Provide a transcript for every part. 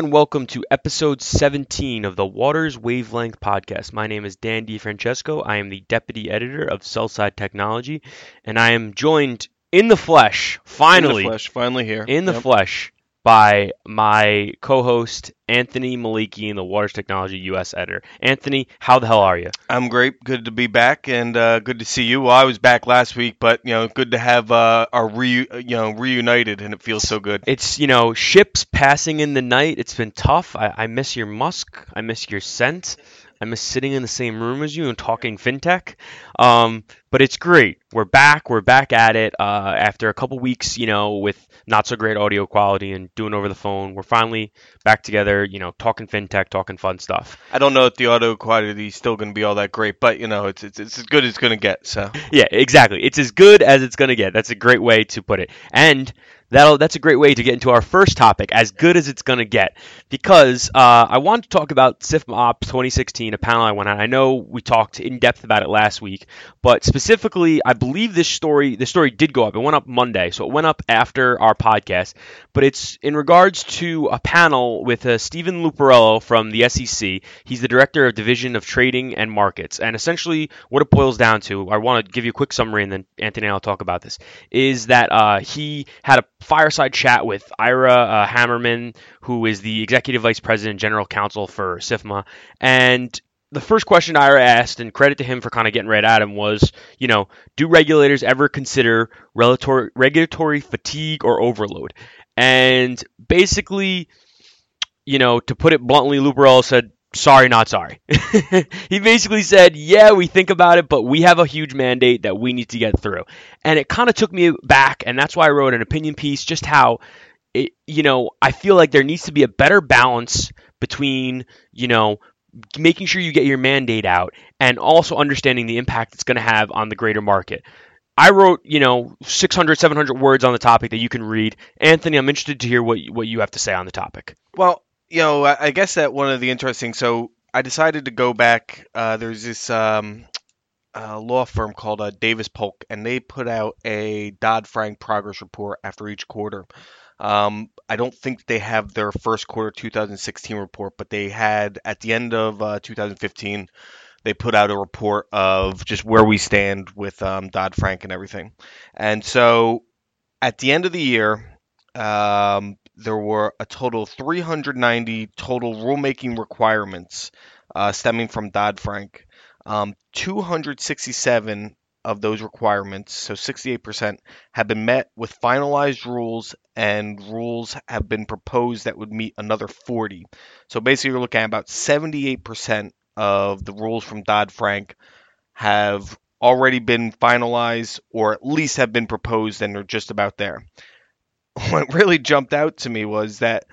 And welcome to episode 17 of the Waters Wavelength podcast. My name is Dan DiFrancesco. I am the deputy editor of Sell-Side Technology, and I am joined in the flesh, finally, in the flesh, finally here, in the Yep. flesh, by my co-host Anthony Malakian, the Waters Technology US editor. Anthony, how the hell are you? I'm great. Good to be back, and uh, good to see you. Well, I was back last week, but you know, good to have uh, our re you know reunited, and it feels so good. It's you know ships passing in the night. It's been tough. I, I miss your musk. I miss your scent. I miss sitting in the same room as you and talking fintech. Um, but it's great. We're back. We're back at it uh, after a couple weeks, you know, with not so great audio quality and doing over the phone. We're finally back together, you know, talking fintech, talking fun stuff. I don't know if the audio quality is still going to be all that great, but you know, it's it's, it's as good as it's going to get. So Yeah, exactly. It's as good as it's going to get. That's a great way to put it. And that'll that's a great way to get into our first topic, as good as it's to get, because uh, I want to talk about SIFMA Ops 2016, a panel I went on. I know we talked in depth about it last week, but specifically, I believe this story the story did go up. It went up Monday, so it went up after our podcast. But it's in regards to a panel with uh, Stephen Luparello from the SEC. He's the director of Division of Trading and Markets, and essentially what it boils down to, I want to give you a quick summary, and then Anthony and I'll talk about this. Is that uh, he had a fireside chat with Ira uh, Hammerman, who is the executive vice president and general counsel for SIFMA, and the first question Ira asked, and credit to him for kind of getting right at him, was, you know, do regulators ever consider regulatory, regulatory fatigue or overload? And basically, you know, to put it bluntly, Luparello said, sorry, not sorry. he basically said, yeah, we think about it, but we have a huge mandate that we need to get through. And it kind of took me back, and that's why I wrote an opinion piece, just how, it, you know, I feel like there needs to be a better balance between, you know, making sure you get your mandate out and also understanding the impact it's going to have on the greater market. I wrote, you know, 600, 700 words on the topic that you can read. Anthony, I'm interested to hear what what you have to say on the topic. Well, you know, I I guess that one of the interesting. So I decided to go back. Uh, there's this um, uh, law firm called uh, Davis Polk, and they put out a Dodd Frank progress report after each quarter. Um, I don't think they have their first quarter 2016 report, but they had at the end of uh, 2015, they put out a report of just where we stand with um, Dodd Frank and everything. And so at the end of the year, um, there were a total of 390 total rulemaking requirements uh, stemming from Dodd Frank. Um, 267 of those requirements, so 68%, have been met with finalized rules, and rules have been proposed that would meet another 40. So basically, you're looking at about 78% of the rules from Dodd Frank have already been finalized or at least have been proposed and are just about there. What really jumped out to me was that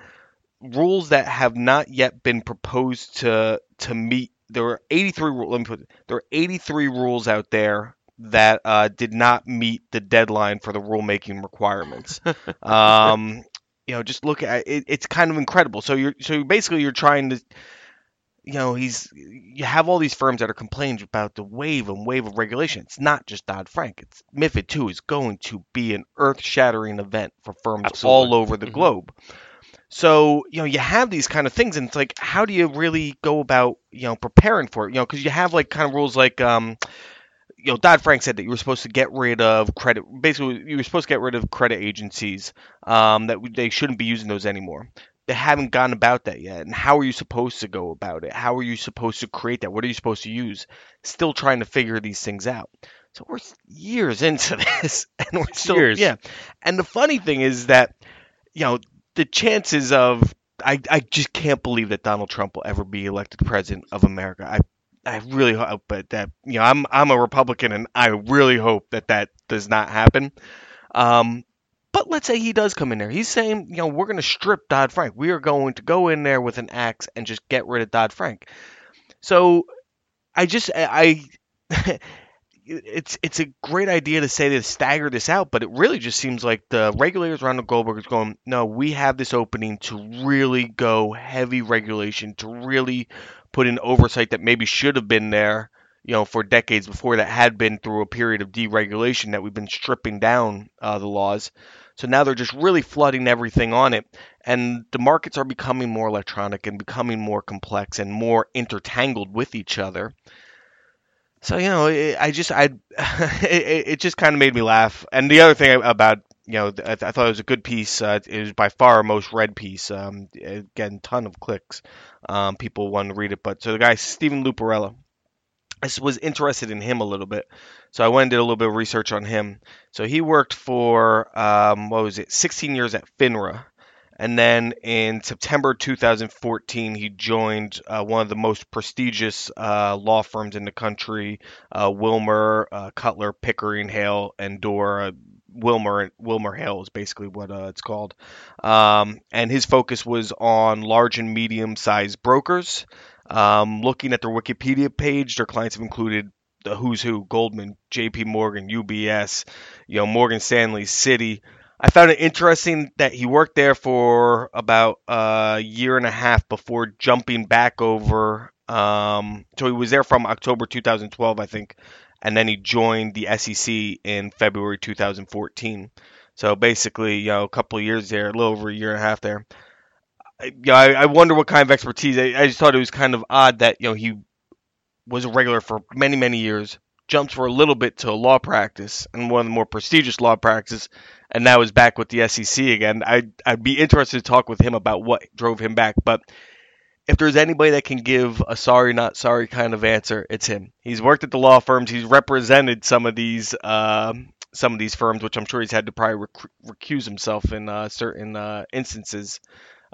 rules that have not yet been proposed to to meet there are 83 ru- let me put it, there are 83 rules out there that uh, did not meet the deadline for the rulemaking requirements. um, you know, just look at it, it's kind of incredible. So you're so basically you're trying to you know, he's you have all these firms that are complaining about the wave and wave of regulation. It's not just Dodd Frank. It's MiFID two is going to be an earth shattering event for firms Absolutely. all over the Mhm. globe. So you know you have these kind of things, and it's like, how do you really go about you know preparing for it? You know, because you have like kind of rules like um, you know Dodd Frank said that you were supposed to get rid of credit. Basically, you were supposed to get rid of credit agencies. Um, that they shouldn't be using those anymore. They haven't gone about that yet. And how are you supposed to go about it? How are you supposed to create that? What are you supposed to use? Still trying to figure these things out. So we're years into this, and we're still Years. yeah. And the funny thing is that you know the chances of I, I just can't believe that Donald Trump will ever be elected president of America. I I really hope but that you know I'm I'm a Republican and I really hope that that does not happen. Um, but let's say he does come in there. He's saying, you know, we're going to strip Dodd Frank. We are going to go in there with an axe and just get rid of Dodd Frank. So I just I. It's it's a great idea to say to stagger this out, but it really just seems like the regulators around the globe are going, no, we have this opening to really go heavy regulation, to really put in oversight that maybe should have been there, you know, for decades before that had been through a period of deregulation that we've been stripping down uh, the laws. So now they're just really flooding everything on it, and the markets are becoming more electronic and becoming more complex and more intertangled with each other. So you know, it, I just I it, it just kind of made me laugh. And the other thing about you know, I, I thought it was a good piece. Uh, it was by far our most read piece. Um, again, ton of clicks. Um, people want to read it. But so the guy Stephen Luparello, I was interested in him a little bit, so I went and did a little bit of research on him. So he worked for um, what was it, 16 years at FINRA, and then in September 2014, he joined uh, one of the most prestigious uh, law firms in the country, uh, Wilmer, uh, Cutler, Pickering, Hale, and Dorr. Uh, Wilmer Wilmer Hale is basically what uh, it's called, um, and his focus was on large and medium-sized brokers. Um, looking at their Wikipedia page, their clients have included the who's who: Goldman, J.P. Morgan, UBS, you know, Morgan Stanley, Citi. I found it interesting that he worked there for about a year and a half before jumping back over. Um, so he was there from October 2012, I think, and then he joined the SEC in February 2014. So basically, you know, a couple of years there, a little over a year and a half there. Yeah, I, I wonder what kind of expertise. I, I just thought it was kind of odd that you know he was a regular for many many years, jumped for a little bit to a law practice and one of the more prestigious law practices, and now is back with the SEC again. I'd I'd be interested to talk with him about what drove him back, but if there's anybody that can give a sorry not sorry kind of answer, it's him. He's worked at the law firms. He's represented some of these uh, some of these firms, which I'm sure he's had to probably rec- recuse himself in uh, certain uh, instances.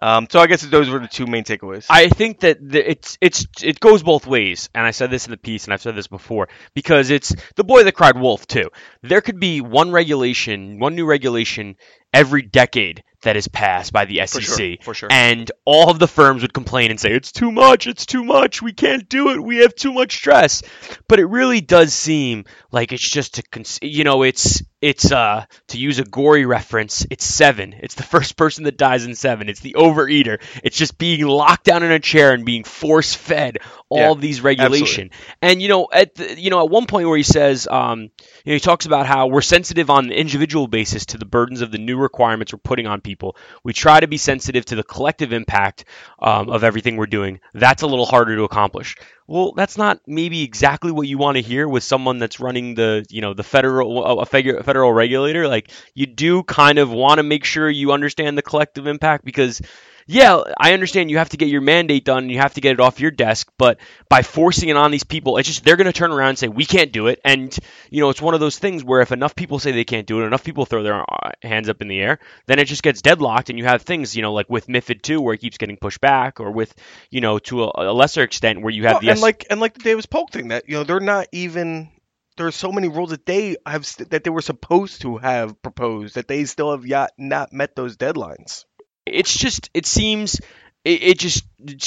Um, so I guess those were the two main takeaways. I think that the, it's it's it goes both ways, and I said this in the piece, and I've said this before, because it's the boy that cried wolf too. There could be one regulation, one new regulation every decade that is passed by the SEC. For sure, for sure. And all of the firms would complain and say, it's too much, it's too much, we can't do it, we have too much stress. But it really does seem like it's just to, cons- you know, it's, it's, uh, to use a gory reference, it's seven. It's the first person that dies in seven. It's the overeater. It's just being locked down in a chair and being force fed all Yeah, of these regulation. And, you know, at the, you know, at one point where he says, um, you know, he talks about how we're sensitive on an individual basis to the burdens of the new requirements we're putting on people. We try to be sensitive to the collective impact um, of everything we're doing. That's a little harder to accomplish. Well, that's not maybe exactly what you want to hear with someone that's running the, you know, the federal a federal federal regulator. Like you do kind of want to make sure you understand the collective impact because yeah, I understand you have to get your mandate done and you have to get it off your desk, but by forcing it on these people, it's just they're going to turn around and say we can't do it. And you know, it's one of those things where if enough people say they can't do it, enough people throw their uh, hands up in the air, then it just gets deadlocked, and you have things, you know, like with MiFID two where it keeps getting pushed back, or with you know to a, a lesser extent where you have Well, the and S- like and like the Davis Polk thing that you know they're not even there are so many rules that they have st- that they were supposed to have proposed that they still have yet not met those deadlines. It's just it seems it, it just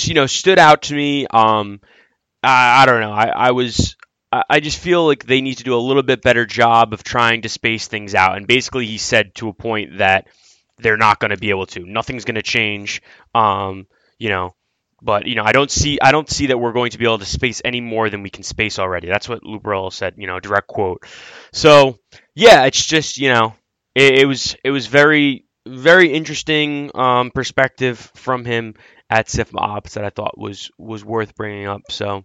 you know stood out to me um i, I don't know i, I was I I just feel like they need to do a little bit better job of trying to space things out. And basically, he said to a point that they're not going to be able to. Nothing's going to change. Um, you know, but you know, I don't see I don't see that we're going to be able to space any more than we can space already. That's what Luparello said. You know, direct quote. So yeah, it's just you know, it, it was it was very very interesting um, perspective from him at SIFMA Ops that I thought was was worth bringing up. So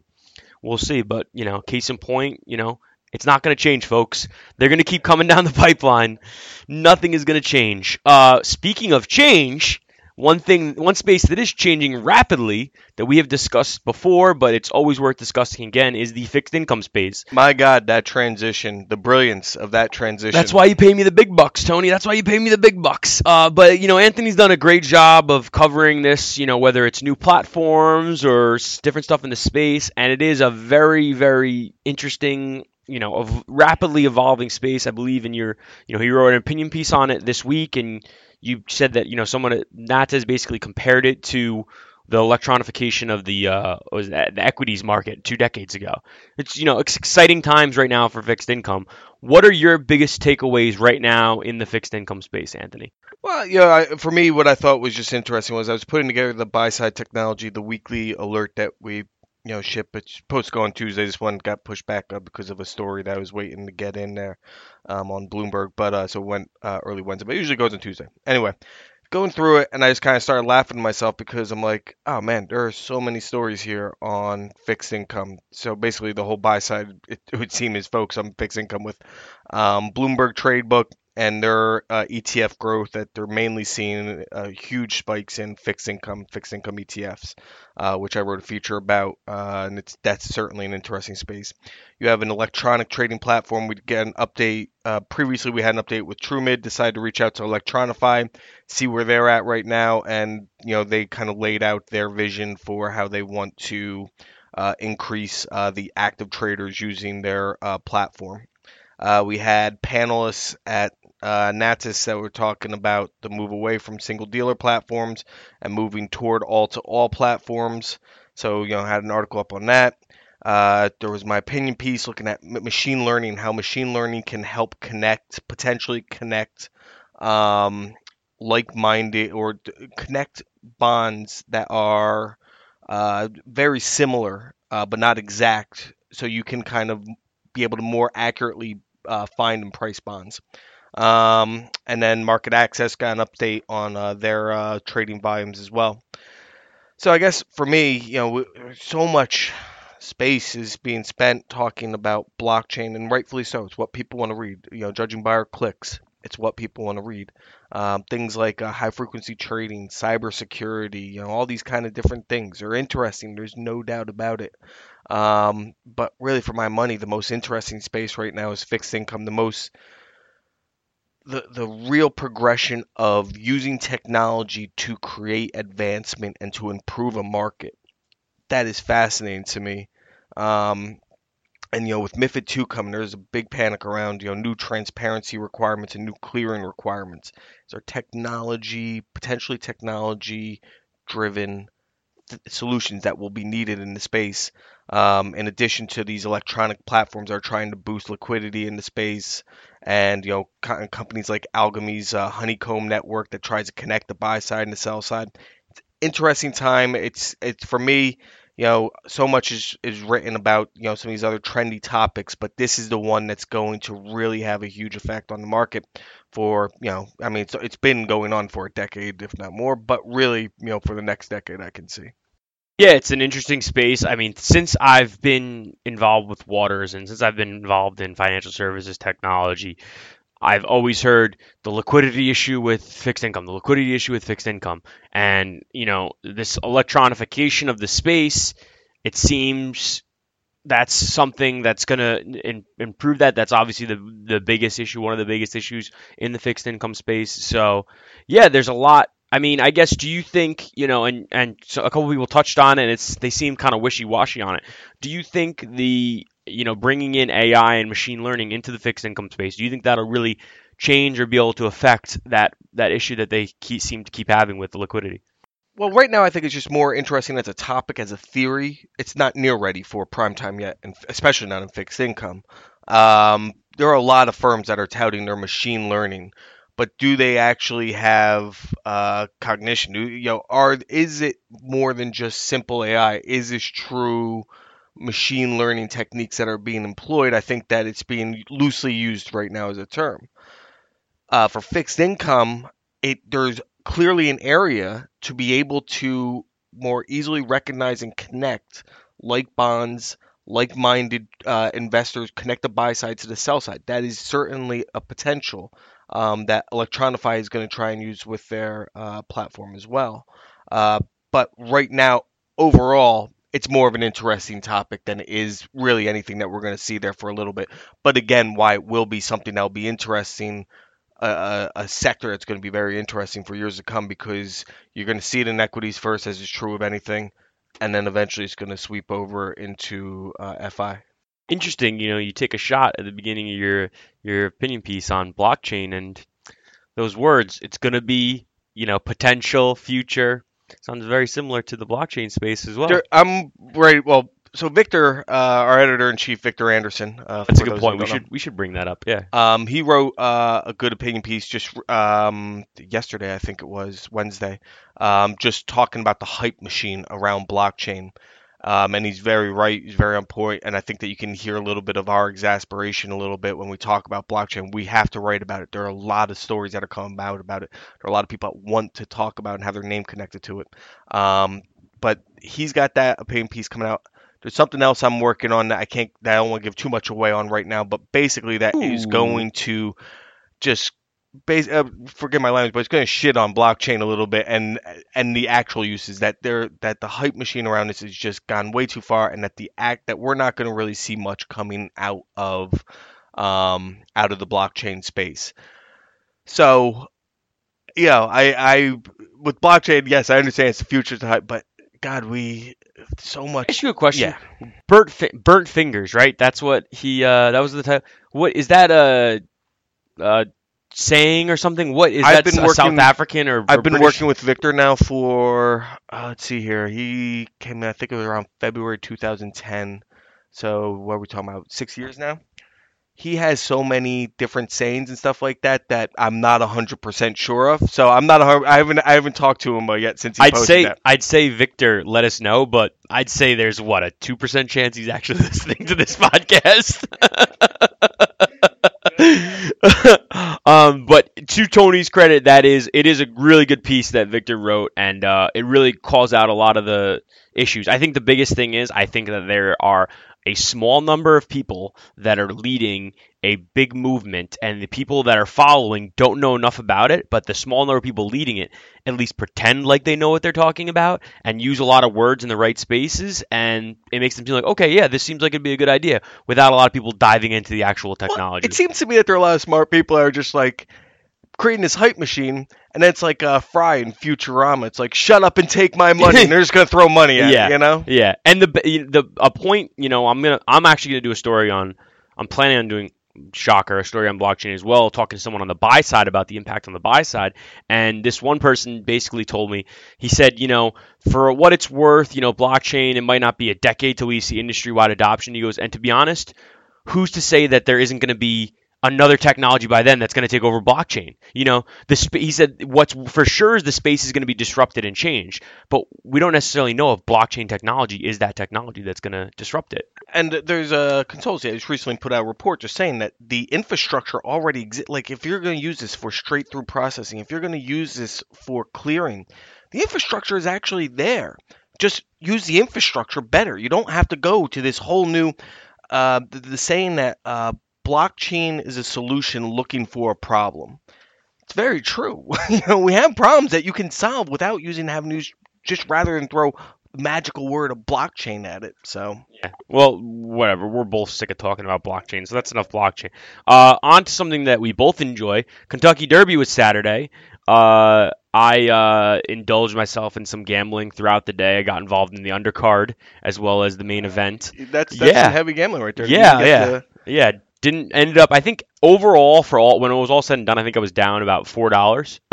we'll see. But you know, case in point, you know, it's not going to change, folks. They're going to keep coming down the pipeline. Nothing is going to change. Uh, speaking of change, one thing, one space that is changing rapidly that we have discussed before, but it's always worth discussing again, is the fixed income space. My God, that transition, the brilliance of that transition. That's why you pay me the big bucks, Tony. That's why you pay me the big bucks. Uh, but you know, Anthony's done a great job of covering this. You know, whether it's new platforms or different stuff in the space, and it is a very, very interesting. You know, of rapidly evolving space. I believe in your. You know, he wrote an opinion piece on it this week, and you said that you know someone at Natas basically compared it to the electronification of the uh, that, the equities market two decades ago. It's you know it's exciting times right now for fixed income. What are your biggest takeaways right now in the fixed income space, Anthony? Well, yeah, I, for me, what I thought was just interesting was I was putting together the buy side technology, the weekly alert that we you know ship. It's supposed to go on Tuesday. This one got pushed back uh, because of a story that I was waiting to get in there um, on Bloomberg, but uh, so went uh, early Wednesday. But it usually goes on Tuesday. Anyway, going through it, and I just kind of started laughing to myself because I'm like, oh man, there are so many stories here on fixed income. So basically, the whole buy side, it, it would seem, is folks on fixed income with um, Bloomberg Tradebook and their uh, ETF growth that they're mainly seeing uh, huge spikes in fixed income, fixed income ETFs, uh, which I wrote a feature about, uh, and it's that's certainly an interesting space. You have an electronic trading platform. We get an update. Uh, previously, we had an update with Trumid. Decided to reach out to Electronifie, see where they're at right now, and you know they kind of laid out their vision for how they want to uh, increase the active traders using their platform. Uh, we had panelists at uh, Natas that were talking about the move away from single dealer platforms and moving toward all to all platforms. So, you know, I had an article up on that. Uh, there was my opinion piece looking at machine learning, how machine learning can help connect, potentially connect um, like minded or connect bonds that are uh, very similar uh, but not exact. So you can kind of be able to more accurately uh, find and price bonds. Um, and then MarketAxess got an update on uh, their uh, trading volumes as well. So I guess for me, you know, so much space is being spent talking about blockchain, and rightfully so. It's what people want to read. You know, judging by our clicks, it's what people want to read. Um, things like uh, high frequency trading, cybersecurity, you know, all these kind of different things are interesting. There's no doubt about it. Um, but really, for my money, the most interesting space right now is fixed income. The most the the real progression of using technology to create advancement and to improve a market. That is fascinating to me. Um, and you know, with MiFID two coming, there's a big panic around you know new transparency requirements and new clearing requirements. Is there technology, potentially technology driven solutions that will be needed in the space? Um, in addition to these electronic platforms are trying to boost liquidity in the space, and you know co- companies like Algomi's uh, Honeycomb network that tries to connect the buy side and the sell side. It's interesting time. It's it's for me. You know, so much is, is written about you know some of these other trendy topics, but this is the one that's going to really have a huge effect on the market. For you know, I mean, it's, it's been going on for a decade, if not more, but really, you know, for the next decade, I can see. Yeah, it's an interesting space. I mean, since I've been involved with waters and since I've been involved in financial services technology, I've always heard the liquidity issue with fixed income, the liquidity issue with fixed income, and you know this electronification of the space. It seems that's something that's going to improve that. That's obviously the the biggest issue, one of the biggest issues in the fixed income space. So, yeah, there's a lot I mean, I guess do you think you know, and and so a couple people touched on it, and it's they seem kind of wishy washy on it. Do you think the you know bringing in AI and machine learning into the fixed income space, do you think that'll really change or be able to affect that that issue that they keep, seem to keep having with the liquidity? Well, right now I think it's just more interesting as a topic, as a theory. It's not near ready for prime time yet, and especially not in fixed income. Um, there are a lot of firms that are touting their machine learning but do they actually have uh, cognition? Do, you know, are is it more than just simple AI? Is this true machine learning techniques that are being employed? I think that it's being loosely used right now as a term. Uh, for fixed income, it there's clearly an area to be able to more easily recognize and connect like bonds, like-minded uh, investors, connect the buy side to the sell side. That is certainly a potential um, that Electronifie is going to try and use with their uh, platform as well. Uh, but right now, overall, it's more of an interesting topic than it is really anything that we're going to see there for a little bit. But again, why it will be something that will be interesting, uh, a sector that's going to be very interesting for years to come because you're going to see it in equities first, as is true of anything, and then eventually it's going to sweep over into uh, FI interesting. You know, you take a shot at the beginning of your your opinion piece on blockchain, and those words. It's going to be you know potential, future. Sounds very similar to the blockchain space as well. I'm right. Well, so Victor, uh, our editor in chief, Victor Anderson. Uh, That's a good point. We should know. we should bring that up. Yeah. Um, he wrote uh, a good opinion piece just um, yesterday, I think it was Wednesday, um, just talking about the hype machine around blockchain Um, and he's very right. He's very on point, and I think that you can hear a little bit of our exasperation a little bit when we talk about blockchain. We have to write about it. There are a lot of stories that are coming out about it. There are a lot of people that want to talk about and have their name connected to it. Um, but he's got that opinion piece coming out. There's something else I'm working on that I can't that I don't want to give too much away on right now, but basically that is Ooh. going to just base, uh, forget my language, but it's going to shit on blockchain a little bit and and the actual uses that there that the hype machine around this has just gone way too far, and that the act that we're not going to really see much coming out of um, out of the blockchain space. So, you know, I I with blockchain, yes, I understand it's the future type, but God, we so much. Ask you a question. Yeah. Burnt fi- burnt fingers, right? That's what he. Uh, that was the type. What is that? A, uh saying or something? What is I've that? been a South working- African or? or I've been British? working with Victor now for uh, let's see here. He came in, I think it was around February 2010. So what are we talking about? Six years now. He has so many different sayings and stuff like that that I'm not 100% sure of. So I'm not. a I haven't. I haven't talked to him uh, yet since he I'd posted say that. I'd say Victor, let us know, but I'd say there's what a two percent chance he's actually listening to this podcast. um, but to Tony's credit, that is it is a really good piece that Victor wrote, and uh, it really calls out a lot of the issues. I think the biggest thing is I think that there are a small number of people that are leading a big movement and the people that are following don't know enough about it but the small number of people leading it at least pretend like they know what they're talking about and use a lot of words in the right spaces and it makes them feel like okay yeah this seems like it'd be a good idea without a lot of people diving into the actual Well, technology. it seems to me that there are a lot of smart people that are just like creating this hype machine, and it's like uh, Fry in Futurama. It's like shut up and take my money, and they're just gonna throw money at Yeah. it. You know? Yeah, and the the a point, you know, I'm gonna I'm actually gonna do a story on. I'm planning on doing shocker a story on blockchain as well, talking to someone on the buy side about the impact on the buy side. And this one person basically told me, he said, you know, for what it's worth, you know, blockchain it might not be a decade till we see industry wide adoption. He goes, and to be honest, who's to say that there isn't going to be another technology by then that's going to take over blockchain. You know, the sp- he said what's for sure is the space is going to be disrupted and changed, but we don't necessarily know if blockchain technology is that technology that's going to disrupt it. And there's a consultancy that just recently put out a report just saying that the infrastructure already exists. Like, if you're going to use this for straight through processing, if you're going to use this for clearing, the infrastructure is actually there. Just use the infrastructure better. You don't have to go to this whole new. Uh, the, the saying that uh, blockchain is a solution looking for a problem. It's very true. you know, we have problems that you can solve without using having to just rather than throw the magical word of blockchain at it. So. Yeah. Well, whatever. We're both sick of talking about blockchain, so that's enough blockchain. Uh, on to something that we both enjoy. Kentucky Derby was Saturday. Uh, I uh, indulged myself in some gambling throughout the day. I got involved in the undercard as well as the main event. That's that's Yeah. heavy gambling right there. Yeah, yeah. Yeah, didn't ended up. I think overall for all when it was all said and done, I think I was down about four dollars.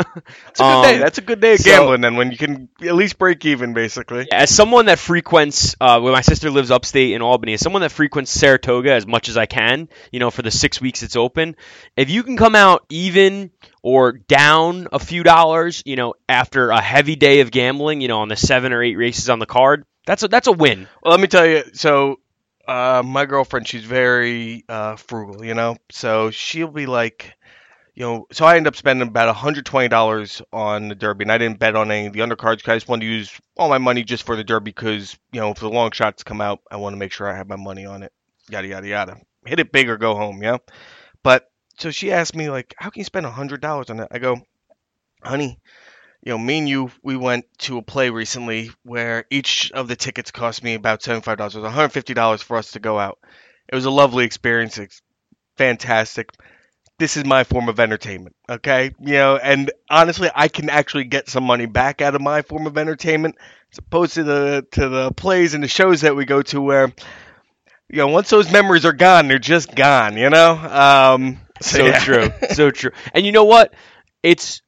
It's a good day. Um, That's a good day of so- gambling then when you can at least break even basically. As someone that frequents, uh, where my sister lives upstate in Albany, as someone that frequents Saratoga as much as I can, you know, for the six weeks it's open, if you can come out even or down a few dollars, you know, after a heavy day of gambling, you know, on the seven or eight races on the card, that's a that's a win. Well, let me tell you. So, uh, my girlfriend, she's very uh, frugal, you know. So she'll be like, you know. So I end up spending about hundred twenty dollars on the Derby, and I didn't bet on any of the undercards because I just wanted to use all my money just for the Derby because you know if the long shots come out, I want to make sure I have my money on it. Yada yada yada. Hit it big or go home, yeah. But so she asked me like, how can you spend hundred dollars on that? I go, honey. You know, me and you, we went to a play recently where each of the tickets cost me about seventy-five dollars. It was one hundred fifty dollars for us to go out. It was a lovely experience. It's fantastic. This is my form of entertainment, okay? You know, and honestly, I can actually get some money back out of my form of entertainment, as opposed to the to the plays and the shows that we go to, where you know, once those memories are gone, they're just gone. You know, um, So yeah. true, so true. And you know what? It's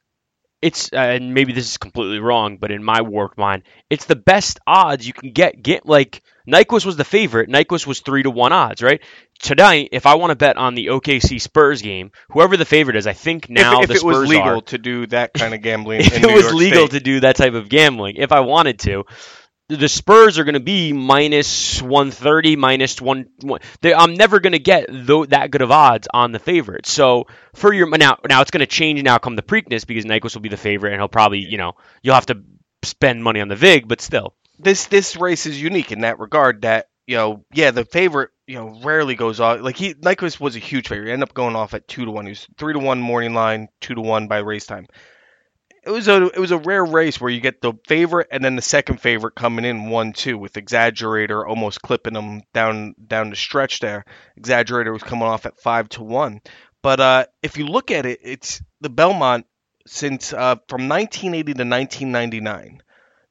it's uh, and maybe this is completely wrong, but in my warped mind, it's the best odds you can get. Get like Nyquist was the favorite. Nyquist was three to one odds, right? Tonight, if I want to bet on the OKC Spurs game, whoever the favorite is, I think now if, if the it Spurs was legal are. to do that kind of gambling, If it New was York legal State. to do that type of gambling, if I wanted to, the Spurs are going to be minus 130, minus one. one they, I'm never going to get that good of odds on the favorite. So for your now, now it's going to change now come the Preakness because Nyquist will be the favorite and he'll probably you know you'll have to spend money on the Vig, but still. This this race is unique in that regard that you know yeah the favorite you know rarely goes off like he Nyquist was a huge favorite. He ended up going off at two to one. He was three to one morning line, two to one by race time it was a it was a rare race where you get the favorite and then the second favorite coming in one two with exaggerator almost clipping them down down the stretch there. Exaggerator was coming off at five to one, but uh, if you look at it, it's the Belmont since uh, from 1980 to 1999.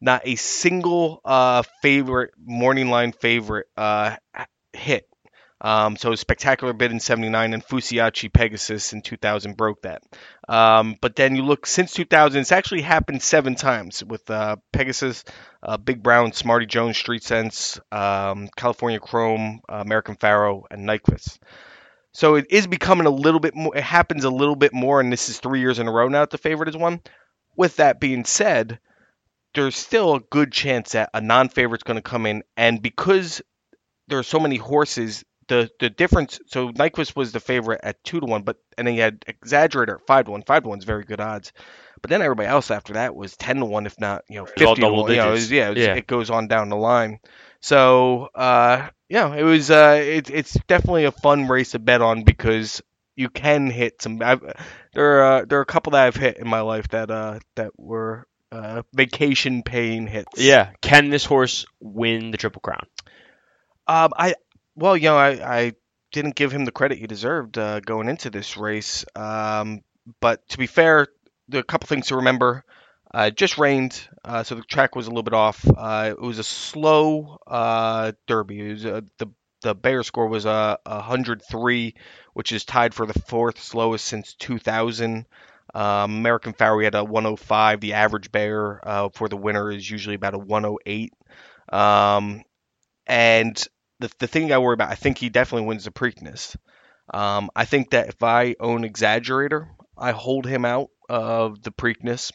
Not a single uh, favorite morning line favorite uh, hit um, so spectacular bid in '79 and Fusaichi Pegasus in 2000 broke that. Um, but then you look since 2000, it's actually happened seven times with uh, Pegasus, uh, Big Brown, Smarty Jones, Street Sense, um, California Chrome, uh, American Pharoah, and Nyquist. So it is becoming a little bit more. It happens a little bit more, and this is three years in a row now that the favorite is one. With that being said, there's still a good chance that a non-favorite's going to come in, and because there are so many horses the the difference. So Nyquist was the favorite at two to one, but and then you had Exaggerator at five to one. Five to one's very good odds. But then everybody else after that was ten to one, if not you know fifty to one. You know, it was, yeah, it, was, yeah, it goes on down the line. So uh, yeah, it was uh, it, it's definitely a fun race to bet on because you can hit some. I've, there are uh, there are a couple that I've hit in my life that uh that were uh, vacation paying hits. Yeah, can this horse win the Triple Crown? Um, I well, you know, I, I didn't give him the credit he deserved uh, going into this race. Um, but to be fair, there are a couple things to remember. Uh, it just rained, uh, so the track was a little bit off. Uh, it was a slow uh, Derby. Was, uh, the the Beyer score was a 103, which is tied for the fourth slowest since 2000. Um, American Pharoah had a 105. The average Beyer for the winner is usually about a 108. Um, and the, the thing I worry about, I think he definitely wins the Preakness. Um, I think that if I own Exaggerator, I hold him out of the Preakness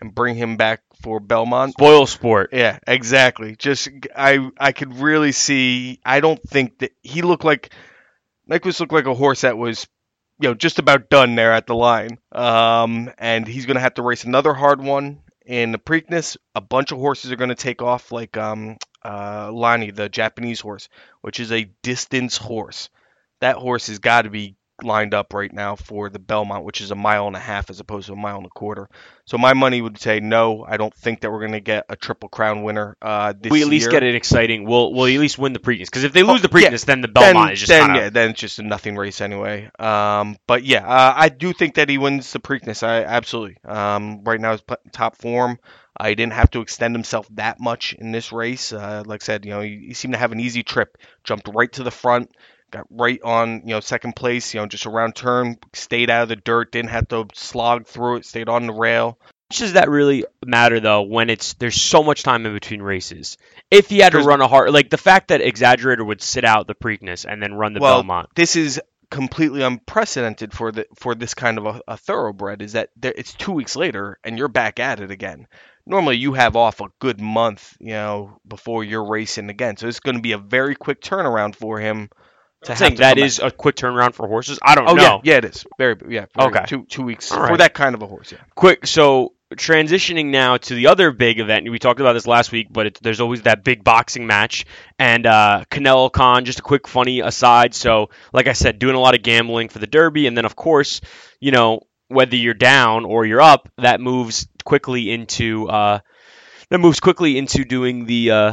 and bring him back for Belmont. Spoil sport. Yeah, exactly. Just I I could really see. I don't think that he looked like Nyquist looked like a horse that was you know just about done there at the line. Um, and he's gonna have to race another hard one in the Preakness. A bunch of horses are gonna take off like um uh, Lani, the Japanese horse, which is a distance horse. That horse has got to be lined up right now for the Belmont, which is a mile and a half as opposed to a mile and a quarter. So my money would say no. I don't think that we're going to get a triple crown winner. Uh, this we at least year. get it exciting. We'll we'll at least win the Preakness because if they lose oh, the Preakness, yeah, then the Belmont then, is just then kinda... yeah, then it's just a nothing race anyway. Um, but yeah, uh, I do think that he wins the Preakness. I absolutely. Um, right now he's top form. Uh, he didn't have to extend himself that much in this race. Uh, like I said, you know, he, he, seemed to have an easy trip. Jumped right to the front, got right on, you know, second place. You know, just around turn, stayed out of the dirt, didn't have to slog through it, stayed on the rail. Does that really matter though when it's there's so much time in between races? If he had to run a hard, like the fact that Exaggerator would sit out the Preakness and then run the well, Belmont. This is completely unprecedented for the for this kind of a, a thoroughbred. Is that there, it's two weeks later and you're back at it again normally you have off a good month, you know, before you're racing again. So it's going to be a very quick turnaround for him. To have that is back. a quick turnaround for horses. I don't oh, know. yeah, yeah, it is. Very, yeah. Very, okay, two two weeks right. for that kind of a horse. Yeah. Quick. So transitioning now to the other big event. We talked about this last week, but it, there's always that big boxing match. And uh, Canelo Khan, just a quick funny aside. So, like I said, doing a lot of gambling for the Derby, and then of course, you know, whether you're down or you're up, that moves quickly into uh, that moves quickly into doing the uh,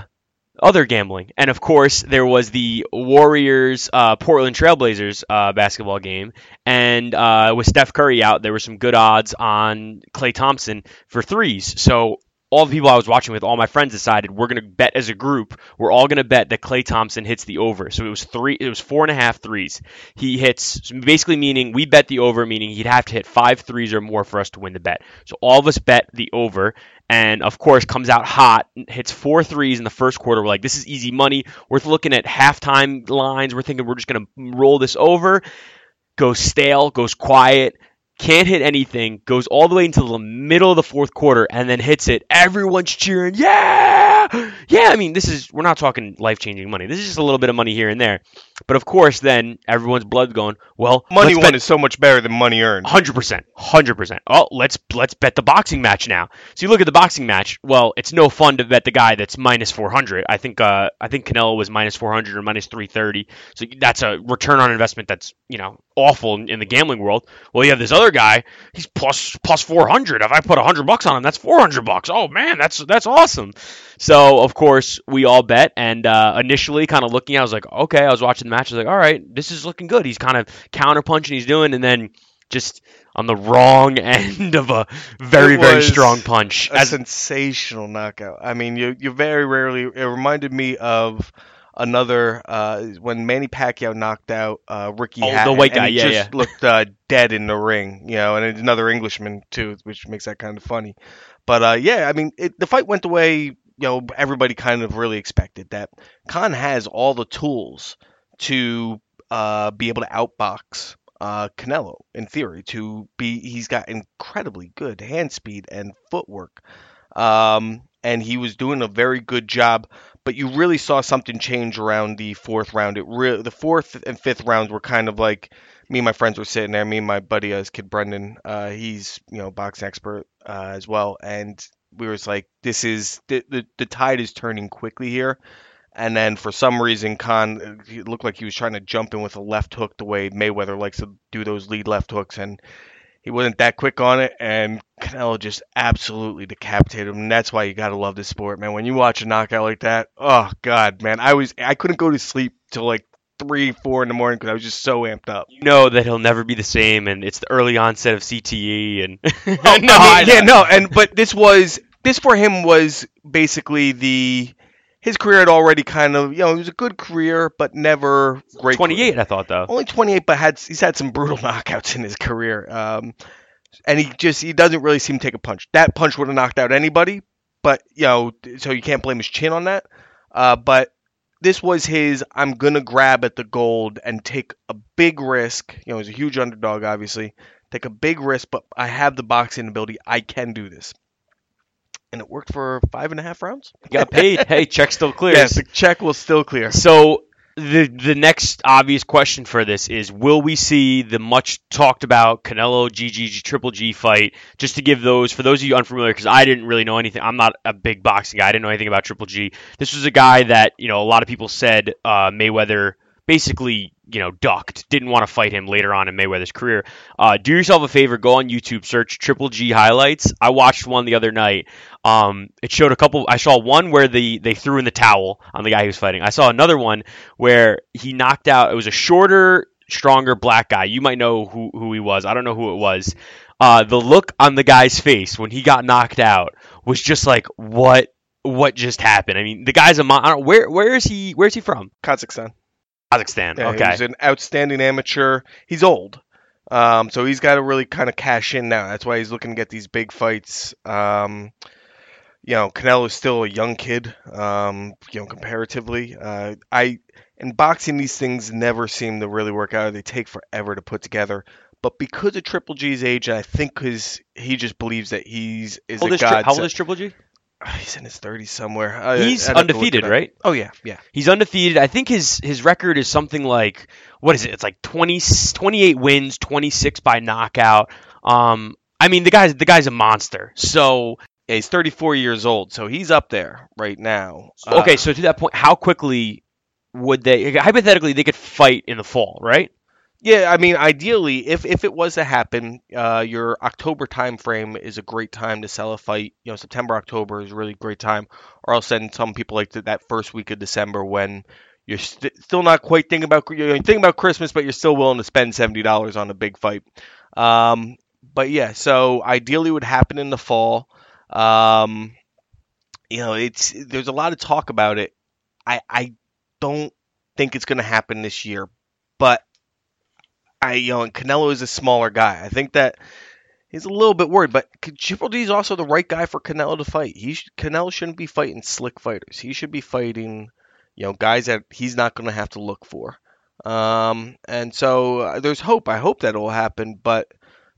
other gambling. And of course, there was the Warriors uh, Portland Trailblazers uh, basketball game, and uh, with Steph Curry out, there were some good odds on Klay Thompson for threes. So all the people I was watching with, all my friends decided we're going to bet as a group. We're all going to bet that Klay Thompson hits the over. So it was three. It was four and a half threes. He hits basically meaning we bet the over, meaning he'd have to hit five threes or more for us to win the bet. So all of us bet the over, and of course comes out hot, hits four threes in the first quarter. We're like, this is easy money. We're looking at halftime lines. We're thinking we're just going to roll this over. Goes stale, goes quiet can't hit anything, goes all the way into the middle of the fourth quarter, and then hits it. Everyone's cheering, yeah! Yeah, yeah. I mean, this is we're not talking life changing money. This is just a little bit of money here and there. But of course, then everyone's blood's going. Well, Money won is so much better than money earned. Hundred percent, hundred percent. Oh, let's let's bet the boxing match now. So you look at the boxing match. Well, it's no fun to bet the guy that's minus four hundred. I think uh, I think Canelo was minus four hundred or minus three thirty. So that's a return on investment that's you know awful in, in the gambling world. Well, you have this other guy. He's plus plus four hundred. If I put hundred bucks on him, that's four hundred bucks. Oh man, that's that's awesome. So of course we all bet, and uh, initially kind of looking, I was like, okay. I was watching the match. I was like, all right, this is looking good. He's kind of counterpunching. He's doing, and then just on the wrong end of a very very strong punch. A As sensational knockout. I mean, you you very rarely. It reminded me of another uh, when Manny Pacquiao knocked out uh, Ricky Oh, the Hatton, white and guy, he yeah, just looked uh, dead in the ring, you know, and another Englishman too, which makes that kind of funny. But uh, yeah, I mean, it, the fight went the way you know everybody kind of really expected. That Khan has all the tools to uh, be able to outbox uh, Canelo in theory. To be, he's got incredibly good hand speed and footwork, um, and he was doing a very good job. But you really saw something change around the fourth round. It really, the fourth and fifth rounds were kind of like me and my friends were sitting there. Me and my buddy, uh, kid Brendan, uh, he's you know boxing expert uh, as well, and we was like, this is the, the the tide is turning quickly here. And then for some reason, Khan it looked like he was trying to jump in with a left hook the way Mayweather likes to do those lead left hooks, and he wasn't that quick on it. And Canelo just absolutely decapitated him. And that's why you gotta love this sport, man. When you watch a knockout like that, oh god, man, I was I couldn't go to sleep till like three, four in the morning because I was just so amped up. you know that he'll never be the same, and it's the early onset of CTE, and Oh, I mean, yeah, no, and but this was this for him was basically the his career had already kind of you know it was a good career but never great. 28, I thought though. only 28, but had he's had some brutal knockouts in his career. Um, and he just he doesn't really seem to take a punch. That punch would have knocked out anybody, but you know, so you can't blame his chin on that. Uh, but this was his I'm gonna grab at the gold and take a big risk. You know, he's a huge underdog, obviously. Take a big risk, but I have the boxing ability. I can do this. And it worked for five and a half rounds. Got paid. hey, check still clears. Yes, the check will still clear. So the the next obvious question for this is: Will we see the much talked about Canelo GG Triple G fight? Just to give those for those of you unfamiliar, because I didn't really know anything. I'm not a big boxing guy. I didn't know anything about Triple G. This was a guy that you know a lot of people said uh, Mayweather basically you know ducked, didn't want to fight him later on in Mayweather's career. Uh, do yourself a favor, go on YouTube, search Triple G highlights. I watched one the other night. Um, it showed a couple. I saw one where the they threw in the towel on the guy he was fighting. I saw another one where he knocked out. It was a shorter, stronger black guy. You might know who who he was. I don't know who it was. Uh, the look on the guy's face when he got knocked out was just like what what just happened. I mean, the guy's a mon- where where is he? Where's he from? Kazakhstan. Kazakhstan. Yeah, okay. He's an outstanding amateur. He's old. Um, so he's got to really kind of cash in now. That's why he's looking to get these big fights. Um, you know, Canelo's still a young kid, um, you know, comparatively. Uh, I in boxing, these things never seem to really work out. They take forever to put together. But because of Triple G's age, and I think because he just believes that he's is How old a is, Tri- god. how old is Triple G? he's in his 30s somewhere. I- He's I'd have to look undefeated, right? Oh yeah, yeah. He's undefeated. I think his his record is something like what is it? It's like 20, 28 wins, 26 by knockout. Um, I mean the guy's the guy's a monster. So Yeah, he's 34 years old, so he's up there right now. Uh, okay, so to that point, how quickly would they hypothetically they could fight in the fall, right? Yeah, I mean, ideally, if if it was to happen, uh, your October time frame is a great time to sell a fight. You know, September, October is a really great time. Or else, then some people like to, that first week of December when you're st- still not quite thinking about you're thinking about Christmas, but you're still willing to spend seventy dollars on a big fight. Um, but yeah, so ideally, it would happen in the fall. Um, you know, it's there's a lot of talk about it. I I don't think it's going to happen this year, but I you know, and Canelo is a smaller guy. I think that he's a little bit worried, but Triple G is also the right guy for Canelo to fight. He sh- Canelo shouldn't be fighting slick fighters. He should be fighting, you know, guys that he's not going to have to look for. Um, and so uh, there's hope. I hope that it will happen, but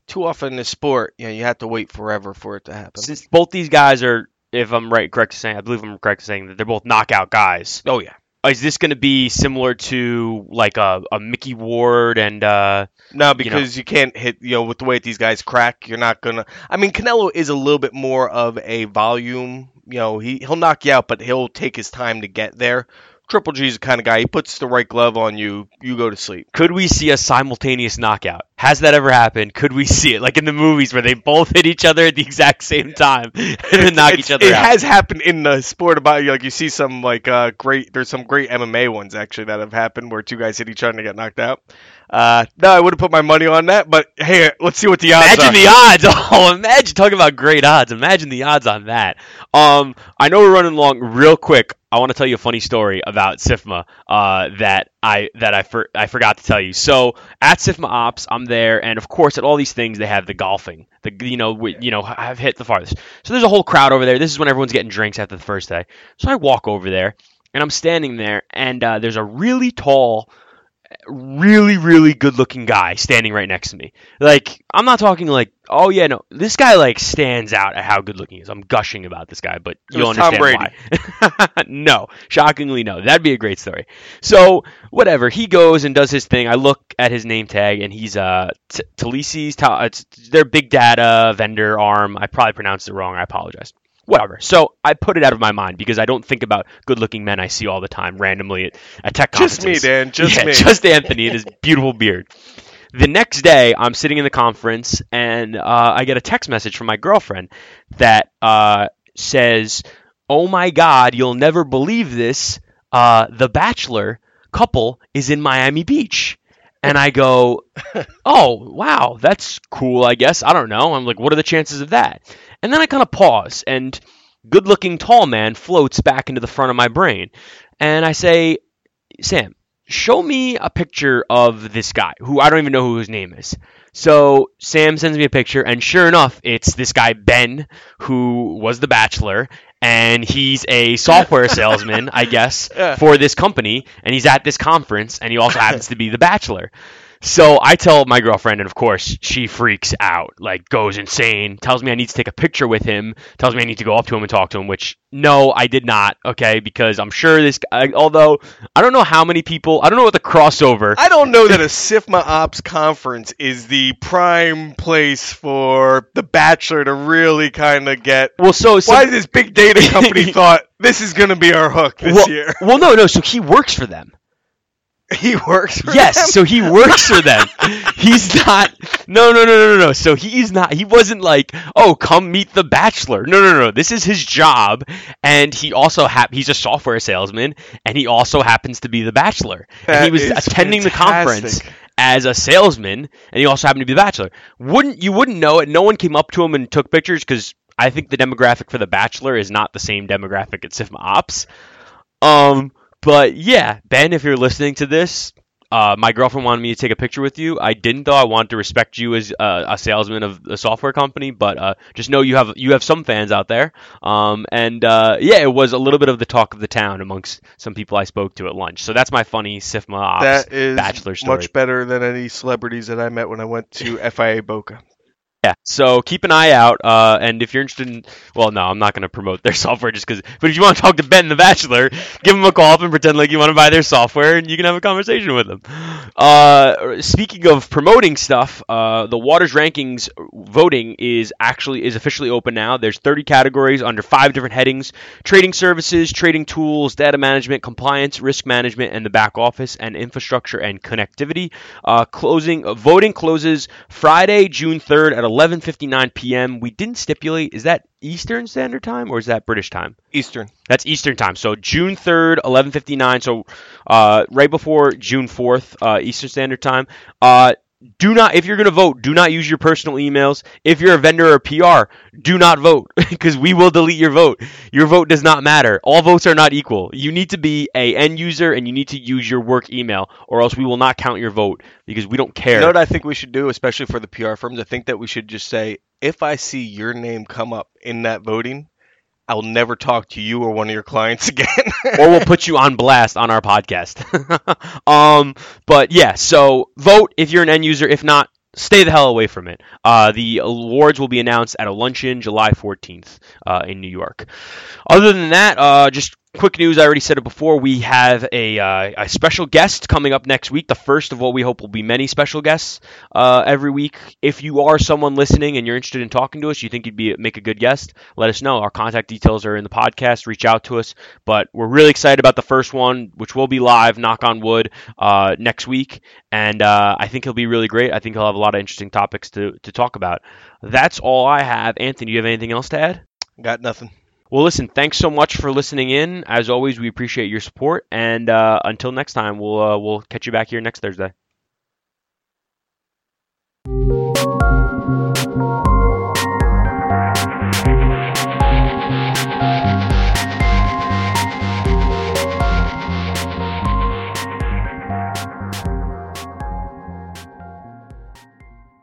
too often in this sport, you know, you have to wait forever for it to happen. Since both these guys are if I'm right, correct in saying, I believe I'm correct in saying that they're both knockout guys. Oh yeah. Is this going to be similar to like a, a Micky Ward and uh, No, because you, can't hit. You know, with the way these guys crack, you're not gonna. I mean, Canelo is a little bit more of a volume. You know, he he'll knock you out, but he'll take his time to get there. Triple G's the kind of guy. He puts the right glove on you, you go to sleep. could we see a simultaneous knockout? Has that ever happened? Could we see it like in the movies where they both hit each other at the exact same time and knock each other it out? It has happened in the sport about like you see some like uh great. There's some great MMA ones actually that have happened where two guys hit each other and they get knocked out. Uh, no, I would have put my money on that, but hey, let's see what the odds Imagine are. the odds. Oh, imagine talking about great odds. Imagine the odds on that. Um, I know we're running long. Real quick, I want to tell you a funny story about SIFMA uh, that I that I for, I forgot to tell you. So at SIFMA Ops, I'm there, and of course at all these things they have the golfing. The you know we, you know I've hit the farthest. So there's a whole crowd over there. This is when everyone's getting drinks after the first day. So I walk over there, and I'm standing there, and uh, there's a really tall really really good looking guy standing right next to me. Like i'm not talking like oh yeah no this guy like stands out at how good looking he is. I'm gushing about this guy but So you'll understand why. No shockingly no. That'd be a great story. So whatever. He goes and does his thing. I look at his name tag and he's uh T- Talisi's ta- it's their big data vendor arm. I probably pronounced it wrong. I apologize whatever. So I put it out of my mind because I don't think about good-looking men I see all the time randomly at, at tech Just conferences. me, Dan. Just yeah, me. just Anthony and his beautiful beard. The next day, I'm sitting in the conference and uh, I get a text message from my girlfriend that uh, says, "Oh my God, you'll never believe this. Uh, the Bachelor couple is in Miami Beach." And I go, "Oh wow, that's cool. I guess I don't know." I'm like, "What are the chances of that?" And then I kind of pause, and good-looking tall man floats back into the front of my brain, and I say, "Sam, show me a picture of this guy who I don't even know who his name is. So Sam sends me a picture, and sure enough, it's this guy Ben, who was the Bachelor, and he's a software salesman, I guess, Yeah. for this company, and he's at this conference, and he also happens to be the Bachelor. So I tell my girlfriend, and of course she freaks out, like goes insane, tells me I need to take a picture with him, tells me I need to go up to him and talk to him, which no, I did not, okay, because I'm sure this guy, although I don't know how many people, I don't know what the crossover, I don't know that a SIFMA Ops conference is the prime place for the Bachelor to really kind of get. well, so, so Why this big data company thought this is going to be our hook this well, year? well, no, no, so he works for them. He works. For them? Yes, so he works for them. He's not. No, no, no, no, no, no. So he's not. He wasn't like, oh, come meet the Bachelor. No, no, no. This is his job, and he also hap- He's a software salesman, and he also happens to be the Bachelor. and he was attending the conference as a salesman, and he also happened to be the Bachelor. Wouldn't you wouldn't know it? No one came up to him and took pictures because I think the demographic for the Bachelor is not the same demographic at SIFMA Ops. Um, but yeah, Ben, if you're listening to this, uh, my girlfriend wanted me to take a picture with you. I didn't though. I wanted to respect you as uh, a salesman of a software company, but uh, just know you have you have some fans out there. Um, and uh, yeah, it was a little bit of the talk of the town amongst some people I spoke to at lunch. So that's my funny SIFMA Ops That is Bachelor story. much better than any celebrities that I met when I went to FIA Boca. Yeah, so keep an eye out. Uh, and if you're interested in, well, no, I'm not going to promote their software just because. But if you want to talk to Ben the Bachelor, give him a call up and pretend like you want to buy their software, and you can have a conversation with him. Uh, speaking of promoting stuff, uh, the Waters Rankings voting is actually is officially open now. There's 30 categories under five different headings: trading services, trading tools, data management, compliance, risk management, and the back office and infrastructure and connectivity. Uh, closing voting closes Friday, June 3rd at 11:59 p.m. We didn't stipulate is that Eastern Standard Time or is that British time? Eastern. That's Eastern time. So June 3rd, 11:59. So uh, right before June 4th, uh, Eastern Standard Time. Uh, do not, if you're going to vote, do not use your personal emails. If you're a vendor or PR, do not vote because we will delete your vote. Your vote does not matter. All votes are not equal. You need to be a end user and you need to use your work email, or else we will not count your vote because we don't care. You know what I think we should do, especially for the PR firms? I think that we should just say, if I see your name come up in that voting, I'll never talk to you or one of your clients again. or we'll put you on blast on our podcast. um, but yeah, so vote if you're an end user. If not, stay the hell away from it. Uh, the awards will be announced at a luncheon July 14th uh, in New York. Other than that, uh, just quick news. I already said it before. We have a, uh, a special guest coming up next week. The first of what we hope will be many special guests uh, every week. If you are someone listening and you're interested in talking to us, you think you'd be make a good guest, let us know. Our contact details are in the podcast. Reach out to us. But we're really excited about the first one, which will be live. Knock on wood uh, next week, and uh, I think he'll be really great. I think he'll have a lot of interesting topics to to talk about. That's all I have. Anthony, do you have anything else to add? Got nothing. Well, listen, thanks so much for listening in. As always, we appreciate your support. And uh, until next time, we'll uh, we'll catch you back here next Thursday.